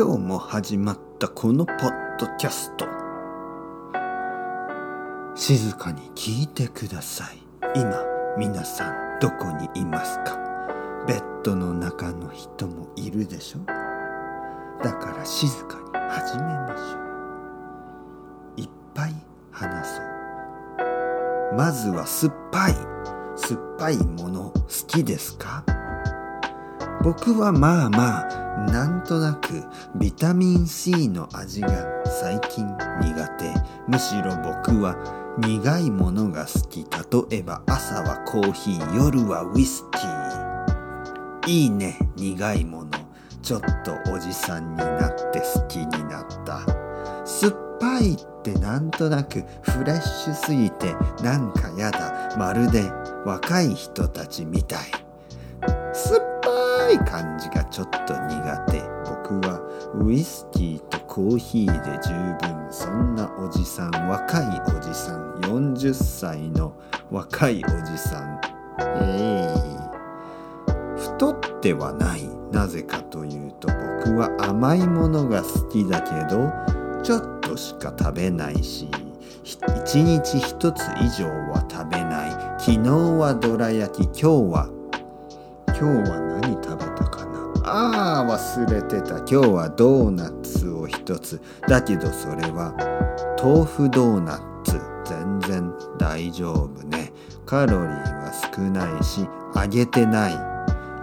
今日も始まったこのポッドキャスト。静かに聞いてください。今皆さんどこにいますか？ベッドの中の人もいるでしょ？だから静かに始めましょう。いっぱい話そう。まずは酸っぱい。酸っぱいもの好きですか？僕はまあまあなんとなくビタミン C の味が最近苦手。むしろ僕は苦いものが好き。例えば朝はコーヒー夜はウイスキー。いいね苦いもの。ちょっとおじさんになって好きになった。酸っぱいってなんとなくフレッシュすぎてなんかやだ。まるで若い人たちみたい。酸っい感じがちょっと苦手。僕はウイスキーとコーヒーで十分そんなおじさん若いおじさん40歳の若いおじさん。ええ太ってはない。なぜかというと僕は甘いものが好きだけどちょっとしか食べないし一日一つ以上は食べない。昨日はどら焼き今日は今日は何食べたかな？ああ忘れてた。今日はドーナツを一つ。だけどそれは豆腐ドーナツ。全然大丈夫ね。カロリーは少ないし揚げてない。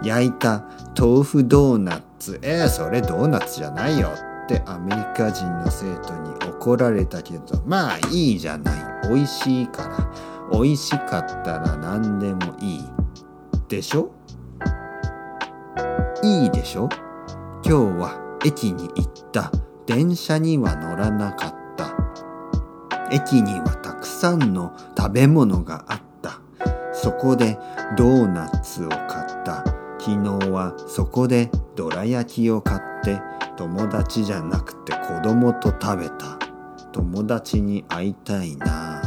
焼いた豆腐ドーナツ。えー、それドーナツじゃないよ。ってアメリカ人の生徒に怒られたけどまあいいじゃない。美味しいから。美味しかったら何でもいい。でしょ？いいでしょ？今日は駅に行った。電車には乗らなかった。駅にはたくさんの食べ物があった。そこでドーナツを買った。昨日はそこでどら焼きを買って。友達じゃなくて子供と食べた。友達に会いたいな。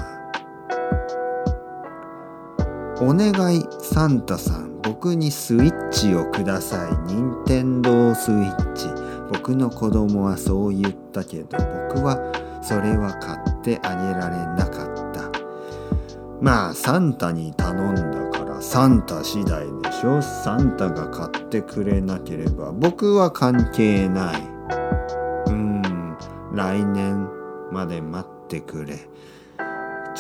お願いサンタさん。僕にスイッチをください。任天堂スイッチ。僕の子供はそう言ったけど僕はそれは買ってあげられなかった。まあサンタに頼んだからサンタ次第でしょ。サンタが買ってくれなければ僕は関係ない。うん。来年まで待ってくれ。ち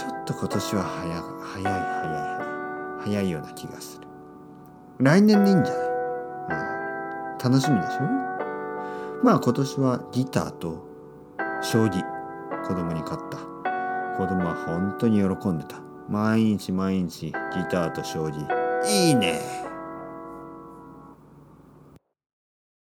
ょっと今年は早い早い早い早い早いような気がする。来年でいいんじゃない、うん、楽しみでしょ？まあ今年はギターと将棋子供に買った。子供は本当に喜んでた。毎日毎日ギターと将棋。いいね。